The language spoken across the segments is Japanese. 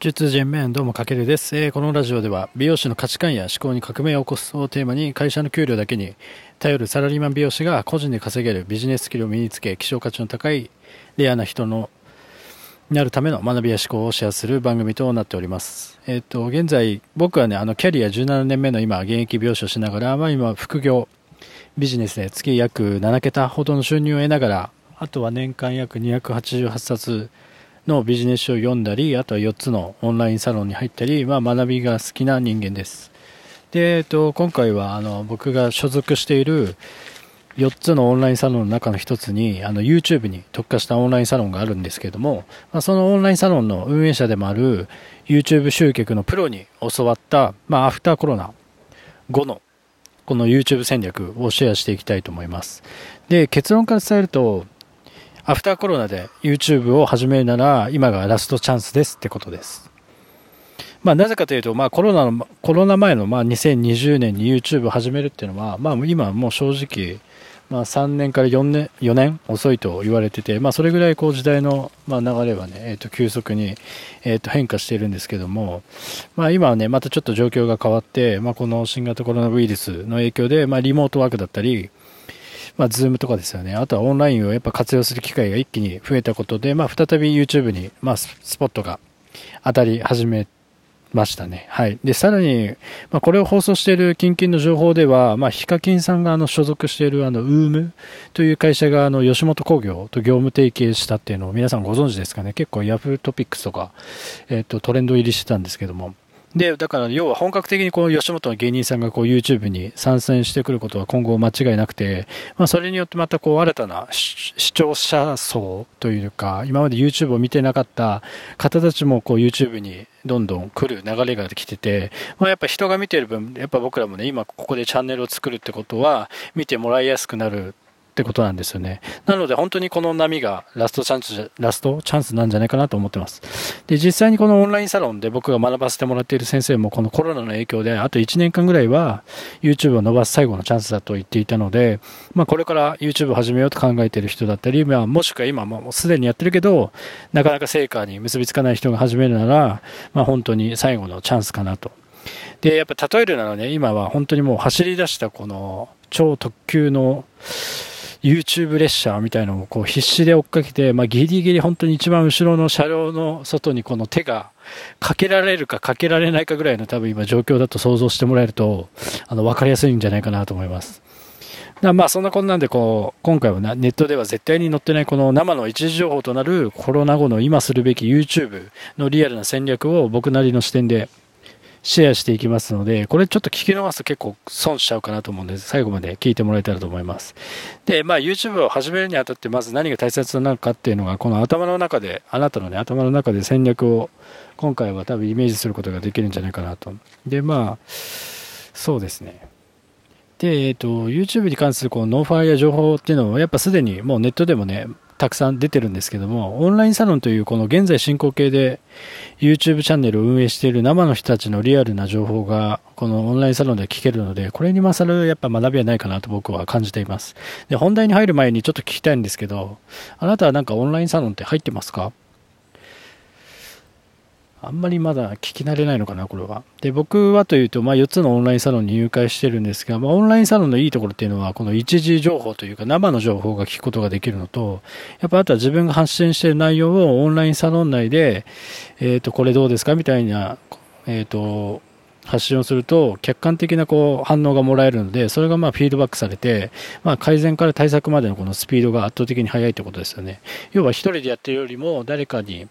術人面どうもかけるです、えー、このラジオでは美容師の価値観や思考に革命を起こすをテーマに会社の給料だけに頼るサラリーマン美容師が個人で稼げるビジネススキルを身につけ希少価値の高いレアな人のなるための学びや思考をシェアする番組となっております。えっ、ー、と、現在、僕はね、あの、キャリア17年目の今、現役美容師をしながら、まあ今、副業、ビジネスで月約7桁ほどの収入を得ながら、あとは年間約288冊のビジネス書を読んだり、あとは4つのオンラインサロンに入ったり、まあ、学びが好きな人間です。で、えっと、今回はあの僕が所属している4つのオンラインサロンの中の1つにあの YouTube に特化したオンラインサロンがあるんですけども、まあ、そのオンラインサロンの運営者でもある YouTube 集客のプロに教わった、まあ、アフターコロナ後のこの YouTube 戦略をシェアしていきたいと思います。で、結論から伝えると、アフターコロナで YouTube を始めるなら今がラストチャンスですってことです。まあ、なぜかというと、まあ、コロナの、コロナ前の、まあ、2020年に YouTube を始めるっていうのは、まあ、今もう正直、まあ、3年から4年 ,4 年遅いと言われてて、まあ、それぐらいこう時代の、まあ、流れはね、えー、と急速に、えー、と変化しているんですけども、まあ、今はね、またちょっと状況が変わって、まあ、この新型コロナウイルスの影響で、まあ、リモートワークだったり、まあ、ズームとかですよね。あとはオンラインをやっぱ活用する機会が一気に増えたことで、まあ、再び YouTube に、まあ、スポットが当たり始めましたね。はい。で、さらに、まあ、これを放送している近々の情報では、まあ、ヒカキンさんがあの所属しているあの、 UUUM という会社があの、吉本興業と業務提携したっていうのを皆さんご存知ですかね。結構 Yahoo トピックスとか、えっ、と、トレンド入りしてたんですけども、で、だから要は本格的にこの吉本の芸人さんがこう YouTube に参戦してくることは今後間違いなくて、まあそれによってまたこう新たな視聴者層というか、今まで YouTube を見てなかった方たちもこう YouTube にどんどん来る流れが来てて、まあやっぱ人が見てる分、やっぱ僕らもね、今ここでチャンネルを作るってことは見てもらいやすくなるってことなんですよね。なので本当にこの波がラストチャンス、ラストチャンスなんじゃないかなと思ってます。で、実際にこのオンラインサロンで僕が学ばせてもらっている先生もこのコロナの影響であと1年間ぐらいは YouTube を伸ばす最後のチャンスだと言っていたので、まあこれから YouTube を始めようと考えている人だったり、まあもしくは今もうすでにやってるけど、なかなか成果に結びつかない人が始めるなら、まあ本当に最後のチャンスかなと。で、やっぱ例えるならね、今は本当にもう走り出したこの超特急の YouTube 列車みたいなのをこう必死で追っかけて、まあ、ギリギリ本当に一番後ろの車両の外にこの手がかけられるかかけられないかぐらいの多分今状況だと想像してもらえると、あの、わかりやすいんじゃないかなと思います。まあそんなこんなんでこう、今回はネットでは絶対に載ってないこの生の一時情報となるコロナ後の今するべき YouTube のリアルな戦略を僕なりの視点でシェアしていきますので、これちょっと聞き逃すと結構損しちゃうかなと思うんで、最後まで聞いてもらえたらと思います。で、まあ YouTube を始めるにあたってまず何が大切なのかっていうのが、この頭の中で、あなたのね、頭の中で戦略を今回は多分イメージすることができるんじゃないかなと。で、まあ、そうですね。で、えっ、ー、と、YouTube に関するこのノウハウや情報っていうのは、やっぱすでにもうネットでもね、たくさん出てるんですけども、オンラインサロンというこの現在進行形で YouTube チャンネルを運営している生の人たちのリアルな情報がこのオンラインサロンで聞けるので、これに勝るやっぱ学びはないかなと僕は感じています。で、本題に入る前にちょっと聞きたいんですけど、あなたはなんかオンラインサロンって入ってますか？あんまりまだ聞き慣れないのかな、これは。で、僕はというと、まあ、4つのオンラインサロンに入会してるんですが、まあ、オンラインサロンのいいところっていうのは、この一時情報というか、生の情報が聞くことができるのと、やっぱあとは自分が発信している内容をオンラインサロン内で、えっ、ー、と、これどうですかみたいな、えっ、ー、と、発信をすると客観的なこう反応がもらえるのでそれがまあフィードバックされて、まあ、改善から対策までのこのスピードが圧倒的に速いということですよね要は1人でやってるよりも誰かに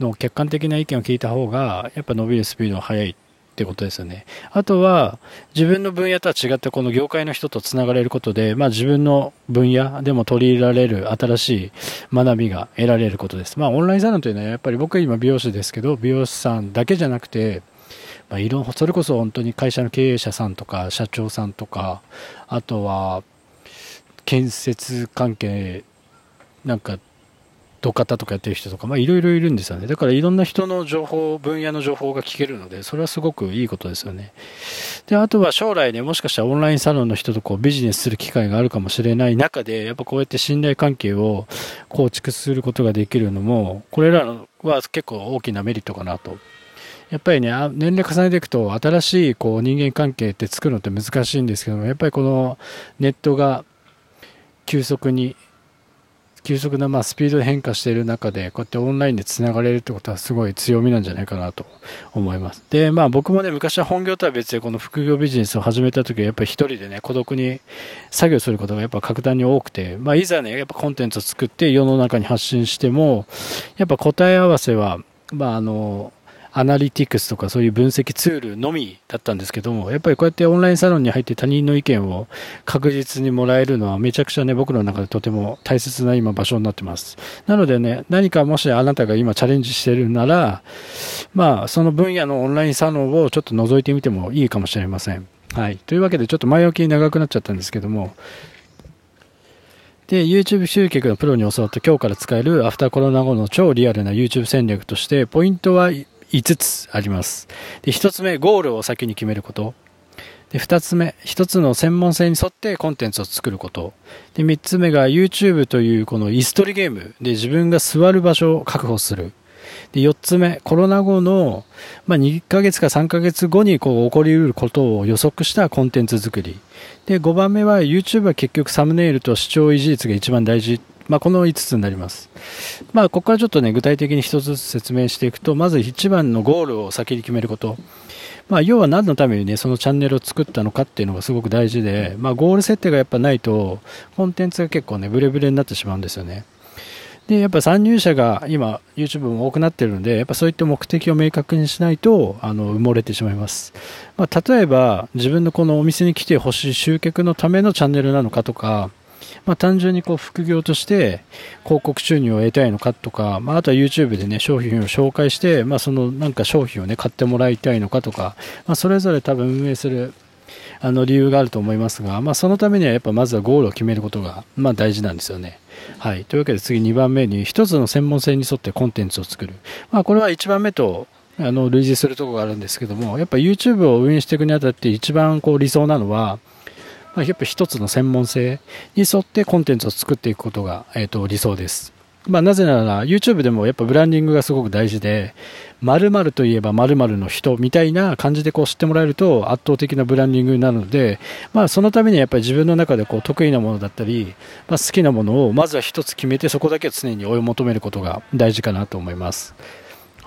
の客観的な意見を聞いた方が、やっぱ伸びるスピードが速いってことですよね。あとは、自分の分野とは違ってこの業界の人と繋がれることで、まあ自分の分野でも取り入れられる新しい学びが得られることです。まあオンラインサロンというのはやっぱり僕は今美容師ですけど、美容師さんだけじゃなくて、まあ、いろそれこそ本当に会社の経営者さんとか社長さんとか、あとは建設関係なんか土方とかやってる人とか、まあいろいろいるんですよね。だからいろんな人の情報、分野の情報が聞けるので、それはすごくいいことですよね。で、あとは将来ね、もしかしたらオンラインサロンの人とこうビジネスする機会があるかもしれない中で、やっぱこうやって信頼関係を構築することができるのも、これらは結構大きなメリットかなとやっぱりね、年齢重ねていくと、新しいこう人間関係って作るのって難しいんですけども、やっぱりこのネットが急速に急速なまあスピードで変化している中で、こうやってオンラインでつながれるってことはすごい強みなんじゃないかなと思います。で、まあ僕もね、昔は本業とは別でこの副業ビジネスを始めた時はやっぱり一人でね、孤独に作業することがやっぱ格段に多くて、まあいざね、やっぱコンテンツを作って世の中に発信しても、やっぱ答え合わせは、まああの、アナリティクスとかそういう分析ツールのみだったんですけども、やっぱりこうやってオンラインサロンに入って他人の意見を確実にもらえるのはめちゃくちゃね、僕の中でとても大切な今場所になってます。なのでね、何かもしあなたが今チャレンジしてるなら、まあ、その分野のオンラインサロンをちょっと覗いてみてもいいかもしれません。はい。というわけでちょっと前置き長くなっちゃったんですけども、で、YouTube 集客のプロに教わった今日から使えるアフターコロナ後の超リアルな YouTube 戦略として、ポイントは5つあります。で、1つ目、ゴールを先に決めること。で、2つ目、1つの専門性に沿ってコンテンツを作ること。で、3つ目が YouTube というこの椅子取りゲームで自分が座る場所を確保する。で、4つ目、コロナ後の、まあ、2ヶ月か3ヶ月後にこう起こり得ることを予測したコンテンツ作り。で、5番目は YouTube は結局サムネイルと視聴維持率が一番大事まあ、この5つになります。まあ、ここからちょっとね、具体的に1つずつ説明していくと、まず一番のゴールを先に決めること。まあ、要は何のためにね、そのチャンネルを作ったのかっていうのがすごく大事で、まあ、ゴール設定がやっぱないと、コンテンツが結構ね、ブレブレになってしまうんですよね。で、やっぱ参入者が今、YouTube も多くなってるので、やっぱそういった目的を明確にしないと、あの、埋もれてしまいます。まあ、例えば、自分のこのお店に来てほしい集客のためのチャンネルなのかとか、まあ、単純にこう副業として広告収入を得たいのかとか、まあ、あとは YouTube でね商品を紹介して、まあ、そのなんか商品をね買ってもらいたいのかとか、まあ、それぞれ多分運営するあの理由があると思いますが、まあ、そのためにはやっぱまずはゴールを決めることが、まあ、大事なんですよね。はい。というわけで次2番目に1つの専門性に沿ってコンテンツを作る。まあ、これは1番目とあの類似するところがあるんですけども、やっぱ YouTube を運営していくにあたって一番こう理想なのは、まあ、やっぱ一つの専門性に沿ってコンテンツを作っていくことが、えー、と理想です。まあ、なぜなら YouTube でもやっぱブランディングがすごく大事で、〇〇といえば〇〇の人みたいな感じでこう知ってもらえると圧倒的なブランディングになるので、まあ、そのためにはやっぱり自分の中でこう得意なものだったり、まあ、好きなものをまずは一つ決めてそこだけを常に追い求めることが大事かなと思います。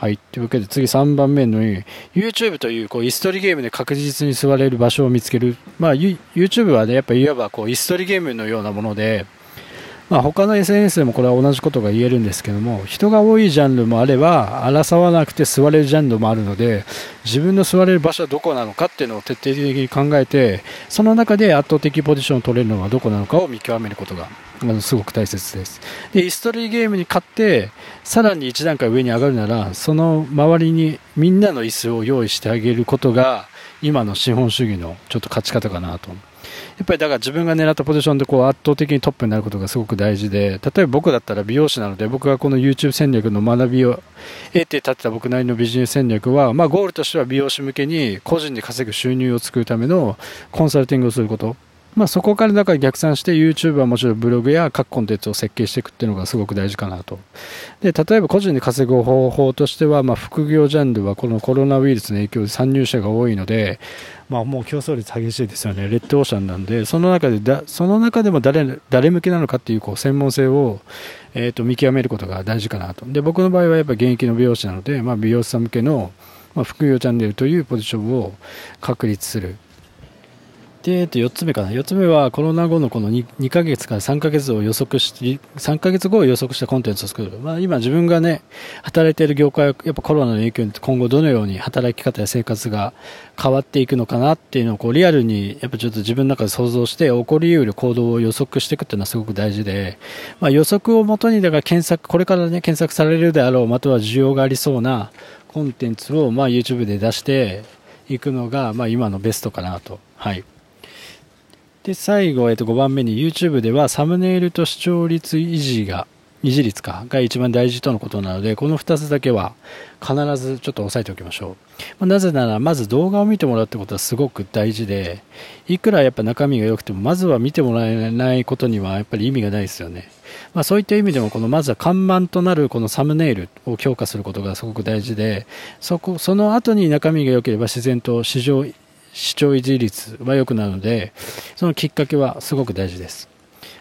はい。というわけで次3番目の YouTube というこう椅子取りゲームで確実に座れる場所を見つける。まあ YouTube はね、やっぱいわばこう椅子取りゲームのようなもので、まあ、他の SNS でもこれは同じことが言えるんですけども人が多いジャンルもあれば争わなくて座れるジャンルもあるので自分の座れる場所はどこなのかっていうのを徹底的に考えてその中で圧倒的ポジションを取れるのはどこなのかを見極めることがすごく大切ですでイストリーゲームに勝ってさらに1段階上に上がるならその周りにみんなの椅子を用意してあげることが今の資本主義のちょっと勝ち方かなとやっぱりだから自分が狙ったポジションでこう圧倒的にトップになることがすごく大事で、例えば僕だったら美容師なので、僕がこの YouTube 戦略の学びを得て立てた僕なりのビジネス戦略は、まあゴールとしては美容師向けに個人で稼ぐ収入を作るためのコンサルティングをすること。まあ、そこからだから逆算して YouTube はもちろんブログや各コンテンツを設計していくっていうのがすごく大事かなと。で、例えば個人で稼ぐ方法としては、まあ、副業ジャンルはこのコロナウイルスの影響で参入者が多いので、まあ、もう競争率激しいですよね。レッドオーシャンなんで、その中でだ、その中でも誰、誰向けなのかっていうこう専門性を、えっ、ー、と、見極めることが大事かなと。で、僕の場合はやっぱ現役の美容師なので、まあ、美容師さん向けの、まあ、副業チャンネルというポジションを確立する。で、えっと、4つ目かな。4つ目は、コロナ後のこの 2, 2ヶ月から3ヶ月を予測し、3ヶ月後を予測したコンテンツを作る。まあ、今自分がね、働いている業界は、やっぱコロナの影響に今後どのように働き方や生活が変わっていくのかなっていうのを、こう、リアルに、やっぱちょっと自分の中で想像して、起こり得る行動を予測していくっていうのはすごく大事で、まあ、予測をもとに、だから検索、これからね、検索されるであろう、または需要がありそうなコンテンツを、まあ、YouTube で出していくのが、まあ、今のベストかなと。はい。で、最後、えっと、5番目に YouTube ではサムネイルと視聴率維持が維持率かが一番大事とのことなので、この2つだけは必ずちょっと押さえておきましょう。まあ、なぜなら、まず動画を見てもらうってことはすごく大事で、いくらやっぱ中身が良くても、まずは見てもらえないことにはやっぱり意味がないですよね。まあ、そういった意味でも、このまずは看板となるこのサムネイルを強化することがすごく大事で、そこ、その後に中身が良ければ自然と市場、視聴維持率は良くなるので、そのきっかけはすごく大事です。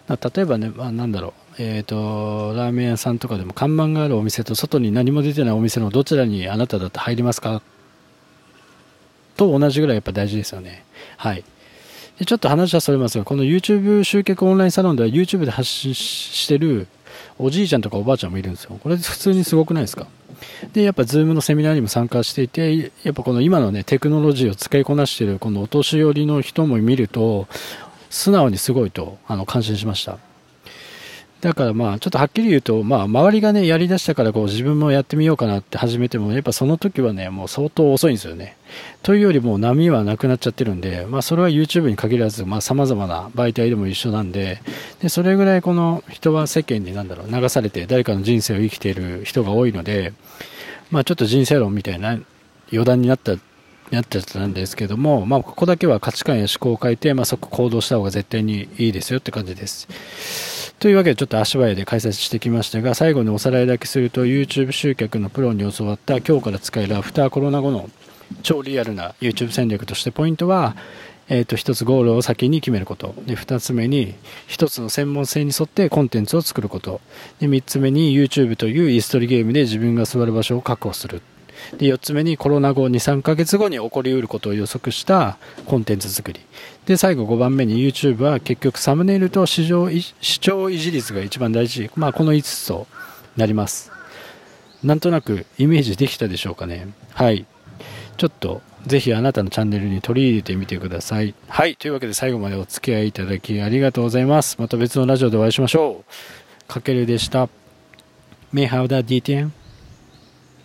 例えばね、まあ、なんだろう、えーと、ラーメン屋さんとかでも看板があるお店と外に何も出てないお店のどちらにあなただって入りますか？と同じぐらいやっぱ大事ですよね。はい。でちょっと話はそれますが、この YouTube 集客オンラインサロンでは YouTube で発信してるおじいちゃんとかおばあちゃんもいるんですよ。これ普通にすごくないですか？で、やっぱ Zoom のセミナーにも参加していて、やっぱこの今のね、テクノロジーを使いこなしているこのお年寄りの人も見ると、素直にすごいとあの感心しました。だからまあ、ちょっとはっきり言うと、まあ、周りがね、やりだしたからこう自分もやってみようかなって始めても、やっぱその時はね、もう相当遅いんですよね。というよりも波はなくなっちゃってるんで、まあ、それは YouTube に限らず、まあ、様々な媒体でも一緒なんで、で、それぐらいこの人は世間になんだろう、流されて誰かの人生を生きている人が多いので、まあ、ちょっと人生論みたいな余談になったなっちゃったんですけども、まあ、ここだけは価値観や思考を変えて、まあ、即行動した方が絶対にいいですよって感じです。というわけでちょっと足早で解説してきましたが、最後におさらいだけすると YouTube 集客のプロに教わった今日から使えるアフターコロナ後の超リアルな YouTube 戦略としてポイントは、えっ、ー、と、一つゴールを先に決めること。で、二つ目に、一つの専門性に沿ってコンテンツを作ること。で、三つ目に YouTube というイーストリゲームで自分が座る場所を確保する。で4つ目にコロナ後2、3ヶ月後に起こりうることを予測したコンテンツ作り。で最後5番目に YouTube は結局サムネイルと視聴視聴維持率が一番大事、まあ、この5つとなります。なんとなくイメージできたでしょうかね。はい。ちょっとぜひあなたのチャンネルに取り入れてみてください。はい。というわけで最後までお付き合いいただきありがとうございます。また別のラジオでお会いしましょう。かけるでした。May have that DTM